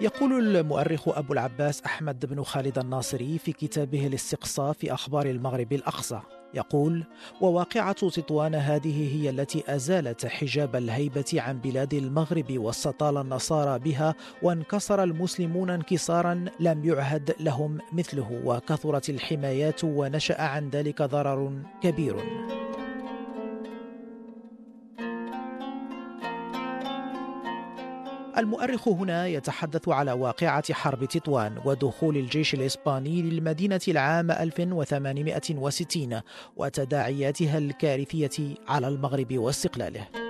يقول المؤرخ أبو العباس أحمد بن خالد الناصري في كتابه الاستقصاء في أخبار المغرب الأقصى. يقول وواقعة تطوان هذه هي التي أزالت حجاب الهيبة عن بلاد المغرب واستطال النصارى بها وانكسر المسلمون انكسارا لم يعهد لهم مثله وكثرت الحمايات ونشأ عن ذلك ضرر كبير. المؤرخ هنا يتحدث على واقعة حرب تطوان ودخول الجيش الإسباني للمدينة العام 1860 وتداعياتها الكارثية على المغرب واستقلاله.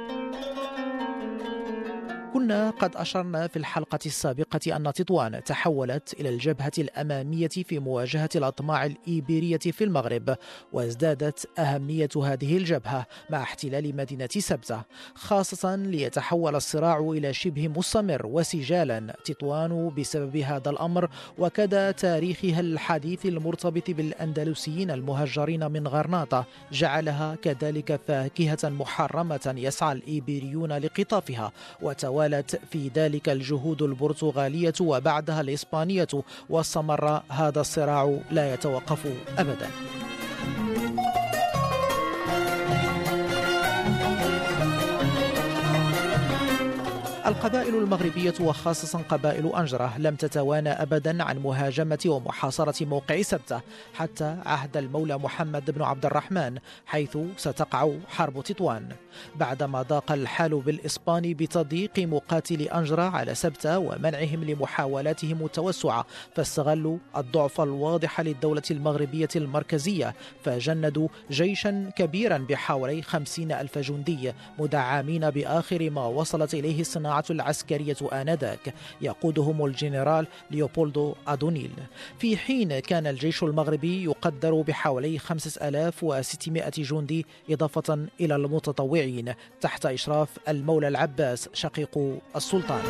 كنا قد أشرنا في الحلقة السابقة أن تطوان تحولت إلى الجبهة الأمامية في مواجهة الأطماع الإيبيرية في المغرب وازدادت أهمية هذه الجبهة مع احتلال مدينة سبتة خاصة ليتحول الصراع إلى شبه مستمر وسجالا. تطوان بسبب هذا الأمر وكذا تاريخها الحديث المرتبط بالأندلسيين المهجرين من غرناطة جعلها كذلك فاكهة محرمة يسعى الإيبيريون لقطافها وتوالى توالت في ذلك الجهود البرتغالية وبعدها الإسبانية واستمر هذا الصراع لا يتوقف أبداً. القبائل المغربية وخاصة قبائل أنجرة لم تتوانى أبدا عن مهاجمة ومحاصرة موقع سبتة حتى عهد المولى محمد بن عبد الرحمن حيث ستقع حرب تطوان. بعدما ضاق الحال بالإسبان بتضييق مقاتل أنجرة على سبتة ومنعهم لمحاولاتهم التوسع فاستغلوا الضعف الواضح للدولة المغربية المركزية فجندوا جيشا كبيرا بحوالي خمسين ألف جندي مدعمين بآخر ما وصلت إليه الصناعة. العسكرية آنذاك يقودهم الجنرال ليوبولدو أدونيل. في حين كان الجيش المغربي يقدر بحوالي 5600 جندي إضافة إلى المتطوعين تحت إشراف المولى العباس شقيق السلطان.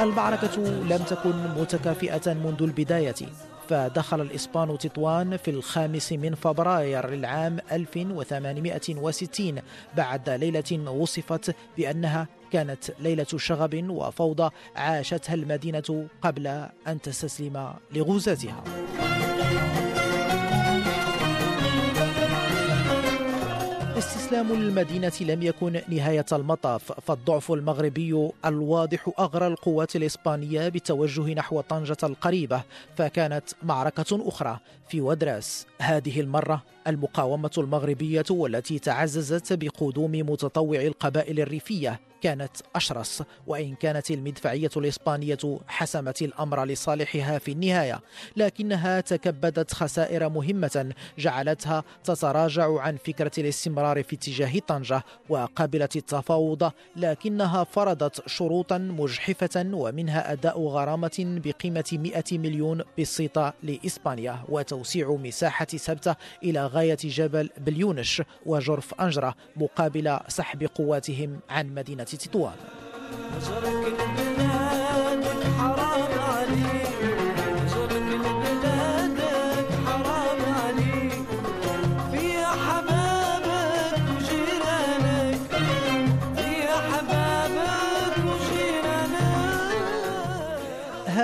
المعركة لم تكن متكافئة منذ البداية فدخل الإسبان تطوان في الخامس من فبراير للعام 1860 بعد ليلة وصفت بأنها كانت ليلة شغب وفوضى عاشتها المدينة قبل أن تستسلم لغزاتها. استسلام المدينة لم يكن نهاية المطاف فالضعف المغربي الواضح أغرى القوات الإسبانية بالتوجه نحو طنجة القريبة فكانت معركة أخرى في ودراس. هذه المرة المقاومة المغربية والتي تعززت بقدوم متطوع القبائل الريفية كانت أشرس وإن كانت المدفعية الإسبانية حسمت الأمر لصالحها في النهاية لكنها تكبدت خسائر مهمة جعلتها تتراجع عن فكرة الاستمرار في اتجاه طنجة وقبلت التفاوض لكنها فرضت شروطا مجحفة ومنها أداء غرامة بقيمة 100 مليون بسيطة لإسبانيا وتوسيع مساحة سبتة إلى غاية جبل بليونش وجرف أنجرة مقابل سحب قواتهم عن مدينة تطوان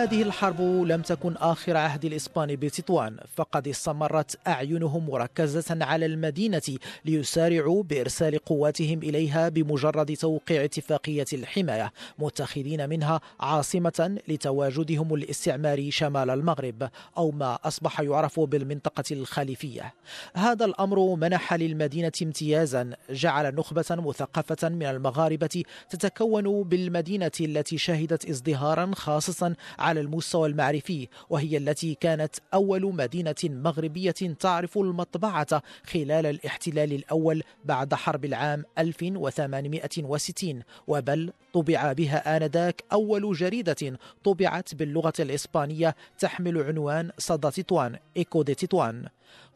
هذه الحرب لم تكن آخر عهد الإسبان بتطوان فقد استمرت أعينهم مركزة على المدينة ليسارعوا بإرسال قواتهم إليها بمجرد توقيع اتفاقية الحماية متخذين منها عاصمة لتواجدهم الاستعماري شمال المغرب أو ما أصبح يعرف بالمنطقة الخليفية. هذا الأمر منح للمدينة امتيازا جعل نخبة مثقفة من المغاربة تتكون بالمدينة التي شهدت ازدهارا خاصا على المستوى المعرفي وهي التي كانت أول مدينة مغربية تعرف المطبعة خلال الاحتلال الأول بعد حرب العام 1860 وبل طبع بها آنذاك أول جريدة طبعت باللغة الإسبانية تحمل عنوان صدى تطوان إيكو دي تطوان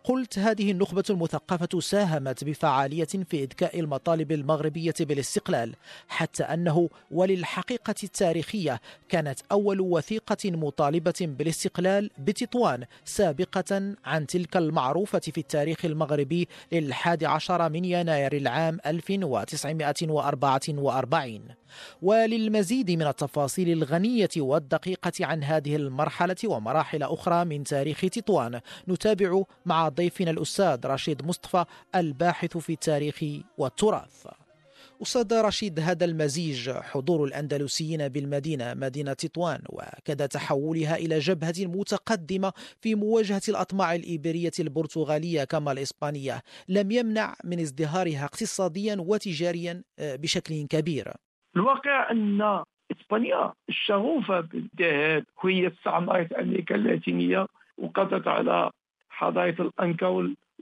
قلت هذه النخبة المثقفة ساهمت بفعالية في إذكاء المطالب المغربية بالاستقلال حتى أنه وللحقيقة التاريخية كانت أول وثيقة مطالبة بالاستقلال بتطوان سابقة عن تلك المعروفة في التاريخ المغربي للحادي عشر من يناير العام 1944 وللمزيد من التفاصيل الغنية والدقيقة عن هذه المرحلة ومراحل أخرى من تاريخ تطوان نتابع مع ضيفنا الأستاذ رشيد مصطفى الباحث في التاريخ والتراث. أستاذ رشيد هذا المزيج حضور الأندلسيين بالمدينة مدينة تطوان وكذا تحولها إلى جبهة متقدمة في مواجهة الأطماع الإيبيرية البرتغالية كما الإسبانية لم يمنع من ازدهارها اقتصاديا وتجاريا آه، بشكل كبير. الواقع أن إسبانيا الشغوفة بالذهب وهي استعمرت أمريكا اللاتينية وقضت على حضارة الأنكا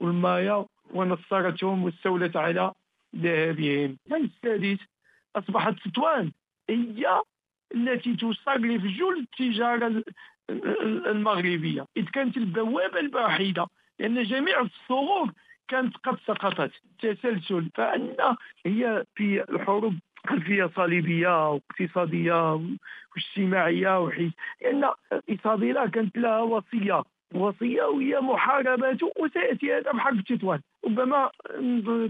والمايا ونصرتهم واستولت على ذهبهم السادس أصبحت تطوان هي التي تصرف جل التجارة المغربية. إذ كانت البوابة الوحيدة لأن جميع الثغور كانت قد سقطت. تسلسل فأن هي في الحروب خلفية صليبية واقتصادية واجتماعية وحيث لأن إيصابيلا كانت لها وصية. وصية وهي محاربة وسيأتي هذا بحرب تطوان. ربما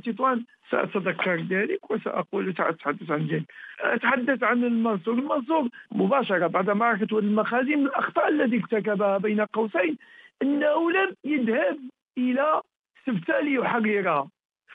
تطوان سأتذكر ذلك وسأقول سأتحدث عن ذلك. أتحدث عن المنصور. المنصور مباشرة بعد معركة المخازن من الأخطاء التي ارتكبها بين قوسين أنه لم يذهب إلى سبتة ليحررها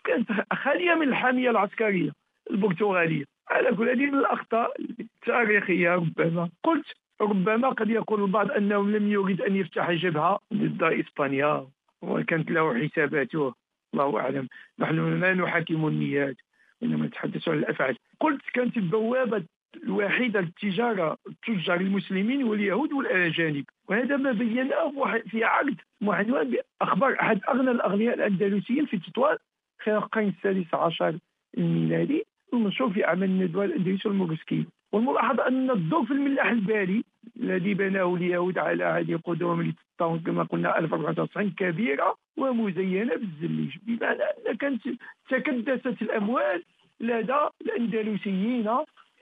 كانت خالية من الحامية العسكرية البرتغالية. على كل هذه من الأخطاء التاريخية ربما. قلت ربما قد يقول البعض أنه لم يريد أن يفتح جبهة ضد إسبانيا وكانت له حساباته. الله أعلم. نحن لا نحاكم النيات إنما نتحدث عن الأفعال. قلت كانت البوابة الوحيدة للتجارة التجار المسلمين واليهود والأجانب. وهذا ما بيناه في عقد معنوان بأخبار أحد أغنى الأغنياء الأندلسيين في تطوان خلال القرن السادس عشر الميلادي. المنشور في أعمال الندوة الأندلسي والمورسكي والملاحظة أن الظرف الملاح الباري الذي بناه اليهود على هذه قدوم لتطاون كما قلنا 1490 كبيرة ومزينة بالزليج بمعنى أن كانت تكدست الأموال لدى الأندلسيين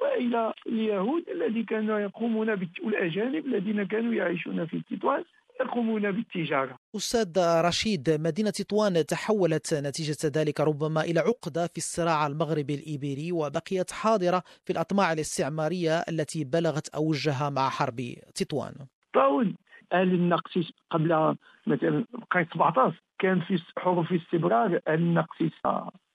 وإلى اليهود الذين كانوا يقومون والأجانب الذين كانوا يعيشون في تطوان. يقومون بالتجارة. أستاذ رشيد مدينة تطوان تحولت نتيجة ذلك ربما إلى عقدة في الصراع المغربي الإيبيري وبقيت حاضرة في الأطماع الاستعمارية التي بلغت أوجها مع حرب تطوان. طاول آل النقسيس قبل مثلا القرن 17 كان في حروب في استمرار آل النقسيس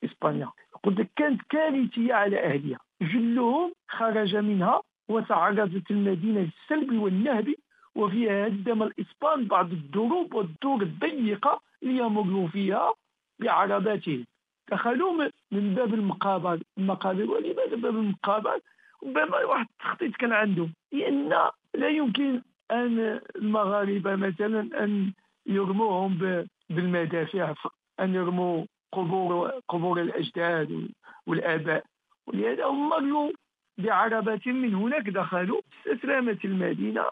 إسبانيا. قلت لك كانت كارثية على أهلها. جلهم خرج منها وتعرضت المدينة للسلب والنهب وفيها هدم الإسبان بعض الدروب والدور الضيقة ليمروا فيها بعرباتهم دخلوا من باب المقابر المقابر ولماذا باب المقابر ربما واحد التخطيط كان عندهم لأن لا يمكن أن المغاربة مثلا أن يرموهم بالمدافع أن يرموا قبور قبور الأجداد والآباء. ولهذا هم مروا بعربات من هناك دخلوا استسلمت المدينة.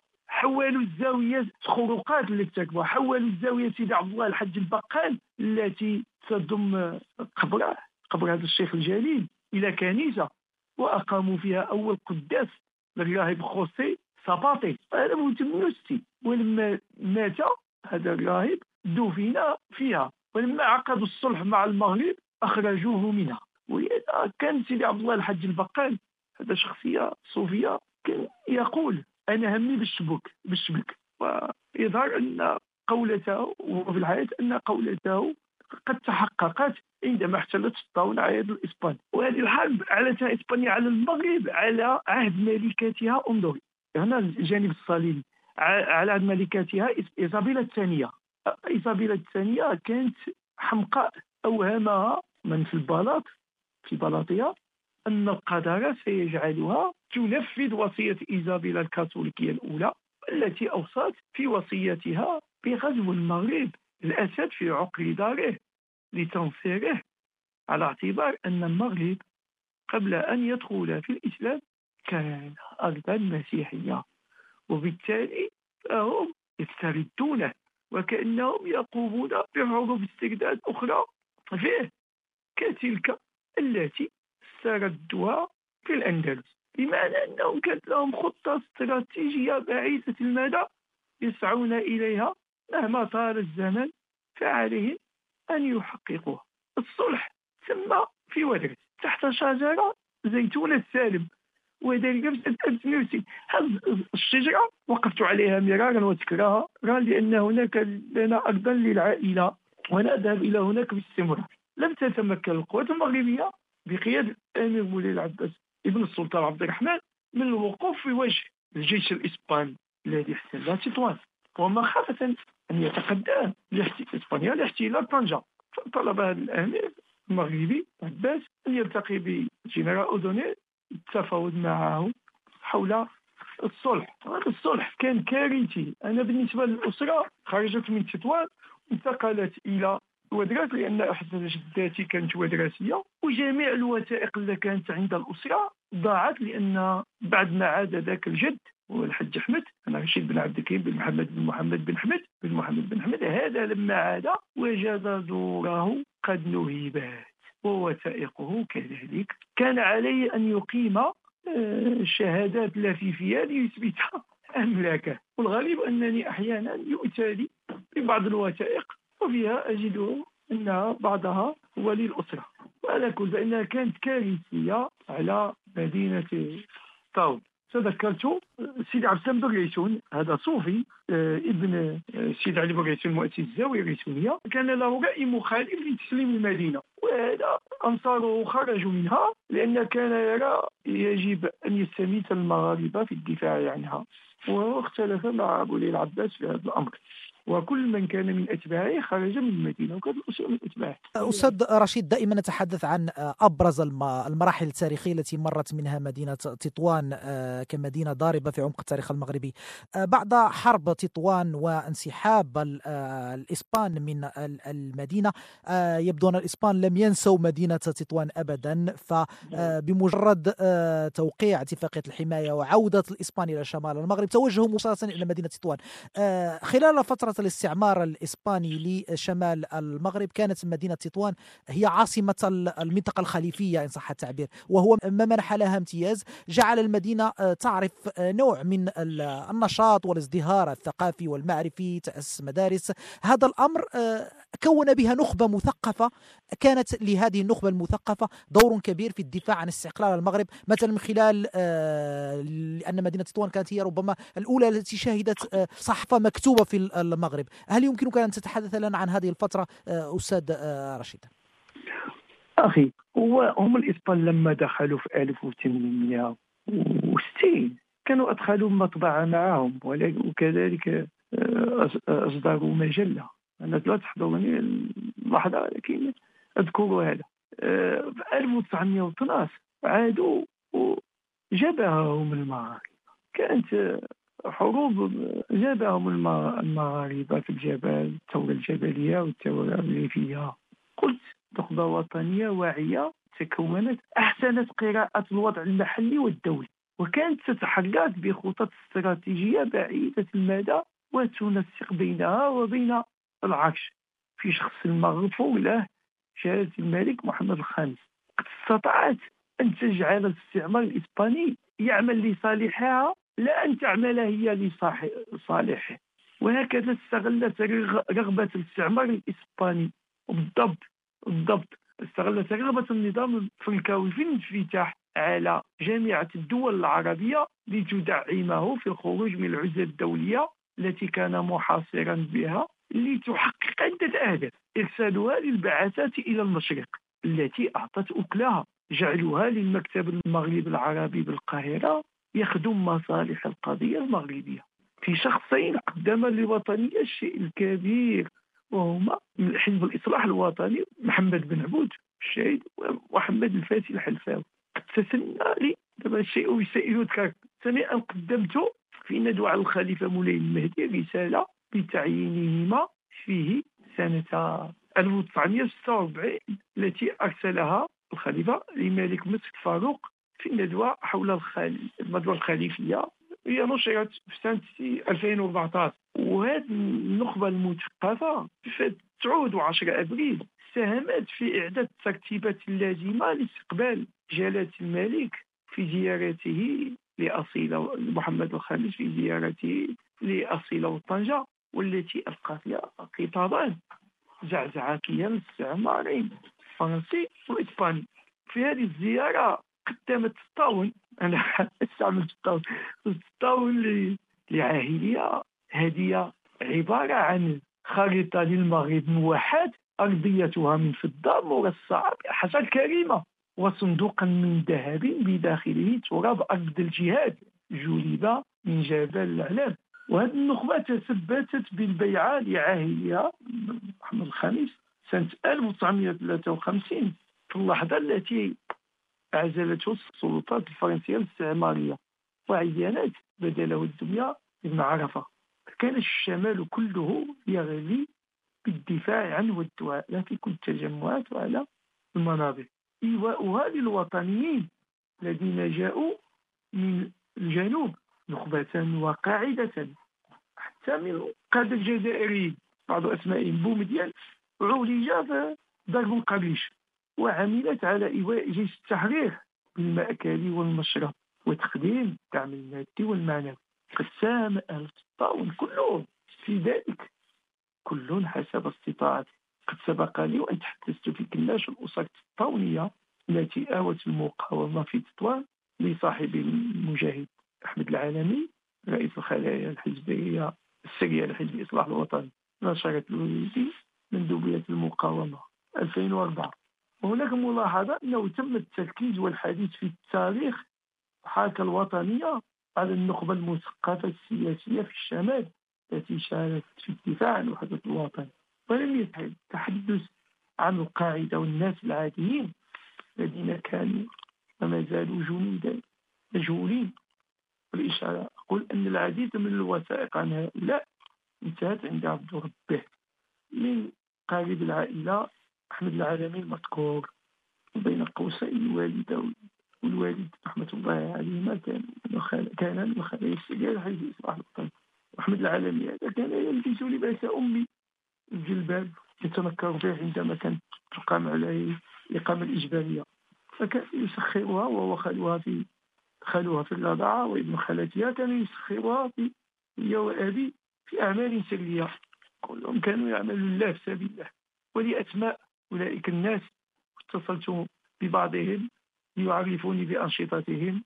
حولوا الزاوية الخروقات اللي ارتكبوها حولوا الزاوية سيدي عبد الله الحج البقال التي تضم قبره قبر هذا الشيخ الجليل إلى كنيسة وأقاموا فيها أول قداس للراهب خوسي ساباطي هذا متمنستي ولما مات هذا الراهب دفن فيها ولما عقدوا الصلح مع المغرب أخرجوه منها. وكان سيدي عبد الله الحج البقال هذا شخصية صوفية كان يقول أنا همي بالشبك بالشبك ويظهر أن قولته وفي الحياة أن قولته قد تحققت عندما احتلت الطاولة العياد الإسباني وهذه الحرب علتها إسبانيا على المغرب على عهد ملكتها انظري هنا الجانب الصليبي. على عهد ملكتها إيزابيلا الثانية. إيزابيلا الثانية كانت حمقاء أوهمها من في البلاط في بلاطها أن القدر سيجعلها تنفذ وصية إيزابيلا الكاثوليكية الأولى التي أوصت في وصيتها بغزو المغرب الأسد في عقر داره لتنصيره على اعتبار أن المغرب قبل أن يدخل في الإسلام كان أرضا مسيحية وبالتالي فهم يستردونه وكأنهم يقومون بحروب استرداد أخرى. فيه كتلك التي استردوها في الأندلس. بمعنى أنهم كانت لهم خطة استراتيجية بعيدة المدى يسعون إليها مهما طال الزمن فعليهم أن يحققوها. الصلح ثم في ودرس تحت شجرة زيتون السالم وذلك في سنة 1960 هذه الشجرة وقفت عليها مرارا وتكرارا لأن هناك لنا أرضا للعائلة ونذهب إلى هناك باستمرار. لم تتمكن القوات المغربية بقيادة الأمير مولاي العباس ابن السلطان عبد الرحمن من الوقوف في وجه الجيش الإسباني الذي احتل تطوان. ومخافة أن يتقدم إسبانيا لاحتلال طنجة. فطلب هذا الأمير المغربي عباس أن يلتقي بجنرال أودوني التفاوض معه حول الصلح. هذا الصلح كان كارثي. أنا بالنسبة للأسرة خرجت من تطوان انتقلت إلى ودراس لأن أحد جداتي كانت ودراسية وجميع الوثائق اللي كانت عند الأسرة ضاعت لأن بعد ما عاد ذاك الجد هو الحج أحمد أنا رشيد بن عبد الكريم بن محمد بن محمد بن حمد بن محمد بن حمد هذا لما عاد وجد دوره قد نهبت ووثائقه كذلك. كان عليه أن يقيم آه، شهادات لافيفية ليثبت أملاكه. والغريب أنني أحيانا يؤتى لي ببعض الوثائق وفيها أجد أن بعضها هو للأسرة. وعلى كل فإنها كانت كارثية على مدينة طاول تذكرت سيدي عبد السلام بغيتون هذا صوفي آه، ابن آه، علي بغيتون مؤسس الزاوية الريتونيه كان له راي مخالف لتسليم المدينة. وهذا أنصاره خرجوا منها لأن كان يرى يجب أن يستميت المغاربة في الدفاع عنها. واختلف مع أبو العباس في هذا الأمر. وكل من كان من أتباعه خرج من المدينة وكان الأسر من أتباعه أستاذ رشيد دائما نتحدث عن أبرز المراحل التاريخية التي مرت منها مدينة تطوان آه، كمدينة ضاربة في عمق التاريخ المغربي. آه، بعد حرب تطوان وانسحاب آه، الإسبان من المدينة يبدو أن الإسبان لم ينسوا مدينة تطوان أبدا. فبمجرد توقيع اتفاقية الحماية وعودة الإسبان إلى شمال المغرب توجهوا مباشرة إلى مدينة تطوان. خلال فترة فترة الاستعمار الإسباني لشمال المغرب. كانت مدينة تطوان هي عاصمة المنطقة الخليفية إن صح التعبير وهو ما منح لها امتياز. جعل المدينة آه، تعرف آه، نوع من النشاط والازدهار الثقافي والمعرفي تأسس مدارس. هذا الأمر آه، كون بها نخبة مثقفة. كانت لهذه النخبة المثقفة دور كبير في الدفاع عن استقلال المغرب. مثلا من خلال لأن مدينة تطوان كانت هي ربما الأولى التي شهدت صحفة مكتوبة في المغرب. هل يمكنك أن تتحدث لنا عن هذه الفترة آه، أستاذ آه، رشيد؟ أخي هو هم الإسبان لما دخلوا في 1860 كانوا أدخلوا مطبعة معهم وكذلك آه، أصدروا مجلة. أنا لا تحضرني اللحظة لكن أذكر هذا. في 1912 عادوا وجبههم المغاربة كانت حروب جابهم المغاربة في الجبل الثورة الجبلية والثورة الريفية قلت نخبة وطنية واعية تكونت أحسنت قراءة الوضع المحلي والدولي وكانت تتحرك بخطط استراتيجية بعيدة المدى وتنسق بينها وبين العرش. في شخص المغفور له جلالة الملك محمد الخامس. استطاعت أن تجعل الاستعمار الإسباني يعمل لصالحها لا أن تعمل هي لصالحه. وهكذا استغلت رغبة الاستعمار الإسباني بالضبط بالضبط. استغلت رغبة النظام الفرنكاوي في الانفتاح على جامعة الدول العربية لتدعمه في الخروج من العزلة الدولية التي كان محاصرا بها لتحقق عدة أهداف. إرسالها للبعثات إلى المشرق التي أعطت أكلها. جعلها للمكتب المغرب العربي بالقاهرة. يخدم مصالح القضية المغربية. في شخصين قدم للوطنية الشيء الكبير وهما من حزب الإصلاح الوطني محمد بن عبود الشهيد ومحمد الفاتي الحلفاوي. تسنى لي دابا الشيء يسائل يذكر ثانيا قدمت في ندوة على الخليفة مولاي المهدي رسالة بتعيينهما فيه سنة 1946 التي أرسلها الخليفة لملك مصر فاروق في الندوة حول الندوة الخليفية هي نشرت في سنة 2014 وهذه النخبة المثقفة في 19 أبريل ساهمت في إعداد الترتيبات اللازمة لاستقبال جلالة الملك في زيارته لأصيلة محمد الخامس في زيارته لأصيلة وطنجة والتي ألقى فيها خطابا زعزع كيان الاستعماري الفرنسي والإسباني في هذه الزيارة قدمت الطاون أنا استعملت الطاون الطاون لعاهلية هدية عبارة عن خريطة للمغرب موحد أرضيتها من فضة مرصعة بأحجار كريمة. وصندوقا من ذهب بداخله تراب أرض الجهاد جلب من جبل العلام وهذه النخبة تثبتت بالبيعة لعاهلها محمد الخامس سنة 1953 في اللحظة التي أعزلته السلطات الفرنسية الاستعمارية وعينت بدله الدمية ابن عرفة. كان الشمال كله يغلي بالدفاع عنه والدعاء لا في كل التجمعات وعلى المنابر. إيواؤها للوطنيين الذين جاءوا من الجنوب نخبة وقاعدة. حتى من القادة الجزائريين بعض أسمائهم بومديان عولج في ضرب القريش وعملت على إيواء جيش التحرير بالمأكل والمشرب وتقديم الدعم المادي والمعنوي. قد ساهم أهل كلهم في ذلك. كل حسب استطاعته قد سبق لي وأن تحدثت في كلاش الأسر الطاونية التي آوت المقاومة في تطوان لصاحب المجاهد أحمد العالمي رئيس الخلايا الحزبية السرية لحزب الإصلاح الوطني نشرت الوليدي مندوبية المقاومة. 2004 وهناك ملاحظة أنه تم التركيز والحديث في التاريخ الحركة الوطنية على النخبة المثقفة السياسية في الشمال التي شاركت في الدفاع عن وحدة الوطن. ولم يتحدث عن القاعدة والناس العاديين الذين كانوا وما زالوا جنودا مجهولين. والإشارة أقول أن العديد من الوثائق عن هؤلاء انتهت عند عبد ربه من قارب العائلة أحمد العالمي المذكور بين قوسين الوالدة والوالد رحمة الله عليهما كان كان من خلايا السجال حيث إصلاح الوطن. أحمد العالمي هذا كان يلبس لباس أمي. الجلباب يتنكر به عندما كانت تقام عليه الإقامة الإجبارية. فكان يسخرها وهو خالها في خالها في الرضاعة وابن خالتها كان يسخرها في هي وأبي في أعمال سرية. كلهم كانوا يعملون الله في سبيل الله. ولأسماء أولئك الناس اتصلت ببعضهم ليعرفوني بأنشطتهم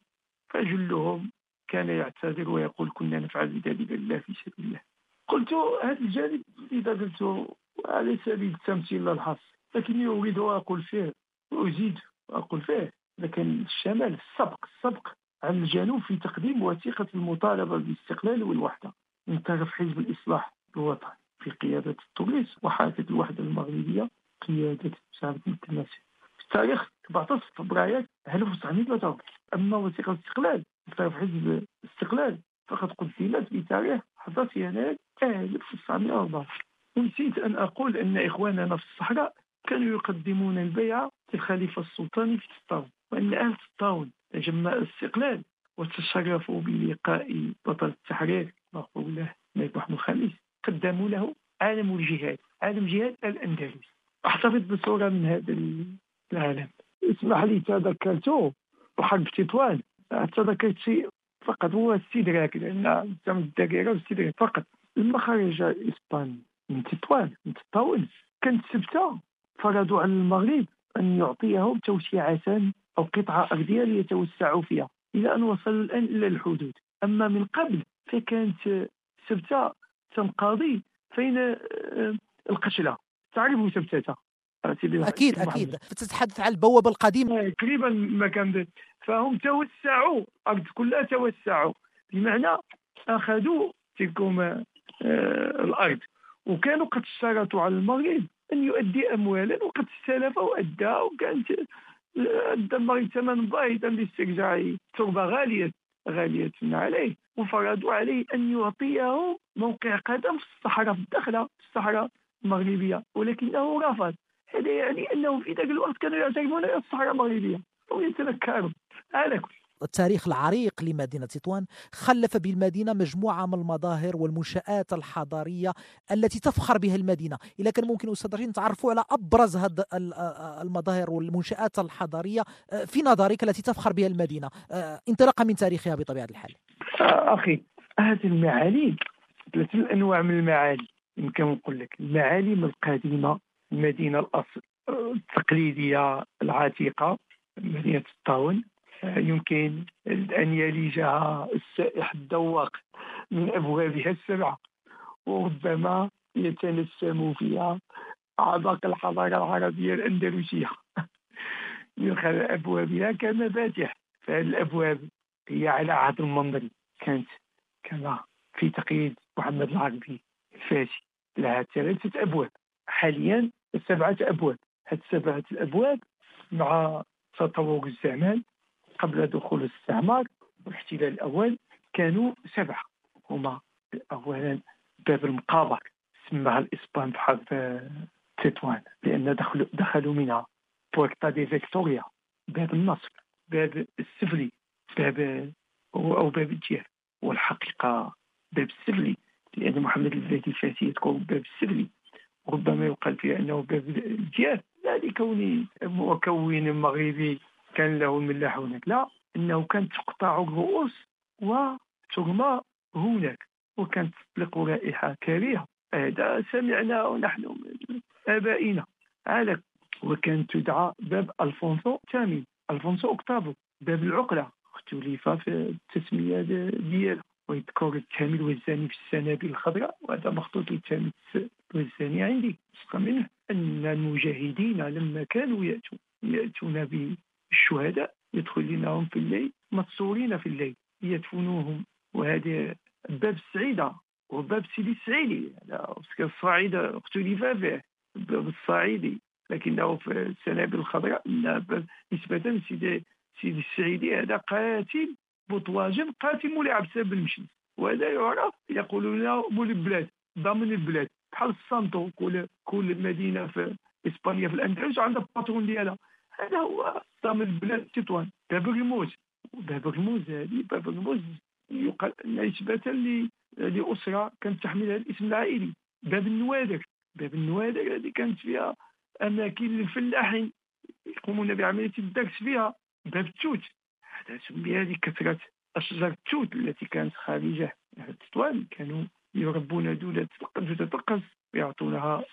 فجلهم كان يعتذر ويقول كنا نفعل ذلك لله في سبيل الله. قلت هذا الجانب إذا قلت على سبيل التمثيل لا الحصر لكني أريد أقول فيه وأزيد وأقول فيه. لكن الشمال السبق السبق عن الجنوب في تقديم وثيقة المطالبة بالاستقلال والوحدة. من طرف حزب الإصلاح الوطني في قيادة التونس وحركة الوحدة المغربية قيادة مساعدة التماسي في التاريخ 14 فبراير 1943 أما وثيقة الاستقلال طرف حزب الاستقلال. فقد قدمت بتاريخ 11 يناير 1914 ونسيت أن أقول أن إخواننا في الصحراء كانوا يقدمون البيعة للخليفة السلطاني في تطاون وأن أهل تطاون تجمع الاستقلال وتشرفوا بلقاء بطل التحرير مغفور له الملك محمود الخامس قدموا له عالم الجهاد عالم جهاد الأندلس. أحتفظ بصورة من هذا العالم. اسمح لي تذكرته بحرب تطوان تذكرت شيء فقط هو استدراك لأن تم الدقيقة والاستدراك فقط. لما خرج إسبانيا من تطوان من تطاون كانت سبتة فرضوا على المغرب أن يعطيهم توسعة أو قطعة أرضية ليتوسعوا فيها إلى أن وصلوا الآن إلى الحدود. أما من قبل فكانت سبتة تنقضي فين آه، القشلة. تعرف سبتة أكيد أكيد. تتحدث عن البوابة القديمة. تقريبا ما كان فهم توسعوا الأرض كلها توسعوا. بمعنى أخذوا تلكم آه الأرض. وكانوا قد اشترطوا على المغرب أن يؤدي اموالا وقد استلف وادى وكانت أدى المغرب ثمن باهظا لاسترجاع تربة غالية غالية عليه. وفرضوا عليه أن يعطيه موقع قدم في الصحراء في الدخله في الصحراء المغربيه ولكنه رفض هذا يعني انه في ذاك الوقت كانوا يعترفون الصحراء المغربية. أو يتذكروا على كل. التاريخ العريق لمدينة تطوان خلف بالمدينة مجموعة من المظاهر والمنشآت الحضارية التي تفخر بها المدينة. إذا كان ممكن أستاذ رشيد تعرفوا على أبرز هذه المظاهر والمنشآت الحضارية آه، في نظرك التي تفخر بها المدينة. آه، انطلاقا من تاريخها بطبيعة الحال. آه، أخي هذه المعالي ثلاثة الأنواع من المعالي. يمكن نقول لك المعالم القديمة المدينة الأصل التقليدية العتيقة مدينة الطاون يمكن أن يلجها السائح الذواق من أبوابها السبعة وربما يتنسم فيها أعضاء الحضارة العربية الأندلسية من خلال أبوابها كمفاتح فهذه الأبواب هي على عهد المنظري كانت كما في تقييد محمد العربي الفاسي لها ثلاثة أبواب. حاليا سبعة أبواب. هذه السبعة الأبواب مع تطور الزمان قبل دخول الاستعمار والاحتلال الأول كانوا سبعة. هما أولا باب المقابر سماها الإسبان بحرب تطوان لأن دخلوا, دخلوا منها Puerta de Victoria باب النصر باب السفلي باب أو باب الجير والحقيقة باب السفلي. لأن محمد الفاتي الفاسي يذكر باب السفلي ربما يقال فيه أنه باب الجير لا لكوني مكون مغربي كان له الملاح هناك. لا أنه كانت تقطع الرؤوس وترمى هناك. وكانت تطلق رائحة كريهة. هذا سمعناه نحن من آبائنا. على وكانت تدعى باب ألفونسو الثامن. ألفونسو أكتافو. باب العقلة. اختلف في التسمية ديالها. ويذكر التامل والزاني في السنابل الخضراء وهذا مخطوط التامل والزاني عندي نسخه منه أن المجاهدين لما كانوا يأتون يأتون الشهداء يدخلونهم في الليل متصورين في الليل يدفنوهم. وهذه باب السعيدة وباب سيدي السعيدي الصعيدة اختلف فيه باب الصعيدي. لكنه في السنابل الخضراء نسبة لسيدي سيدي السعيدي هذا قاتل. بطواجن قاتل مولع بسبب المشي. وهذا يعرف يقولون مول البلاد ضامن البلاد. بحال السانتو كل كل مدينة في إسبانيا في الأندلس عندها باترون ديالها. هذا هو نظام البلاد تطوان. باب الموز. باب الموز هذه باب الموز يقال نسبة لأسرة كانت تحمل هذا الإسم العائلي. باب النوادر. باب النوادر هذه كانت فيها أماكن للفلاحين يقومون بعملية الدرس فيها. باب التوت. هذه كثرة أشجار التوت التي كانت خارجة تطوان كانوا يربون دولة تتقص ويعطونها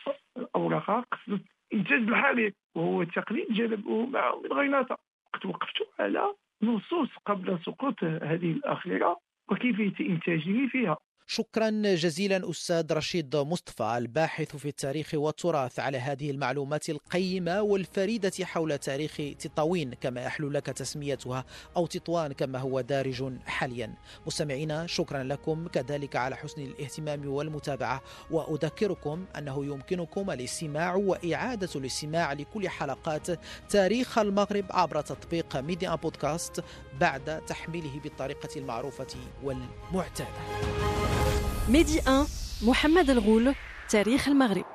أوراقها قصد إنتاج الحرير وهو تقليد جلبه معه من غيناطة قد وقفت على نصوص قبل سقوط هذه الأخيرة وكيفية إنتاجه فيها شكرا جزيلا أستاذ رشيد مصطفى الباحث في التاريخ والتراث على هذه المعلومات القيمة والفريدة حول تاريخ تطاوين كما يحلو لك تسميتها أو تطوان كما هو دارج حاليا. مستمعينا شكرا لكم كذلك على حسن الاهتمام والمتابعة وأذكركم أنه يمكنكم الاستماع وإعادة الاستماع لكل حلقات تاريخ المغرب عبر تطبيق ميديا بودكاست بعد تحميله بالطريقة المعروفة والمعتادة. ميدي 1 محمد الغول تاريخ المغرب.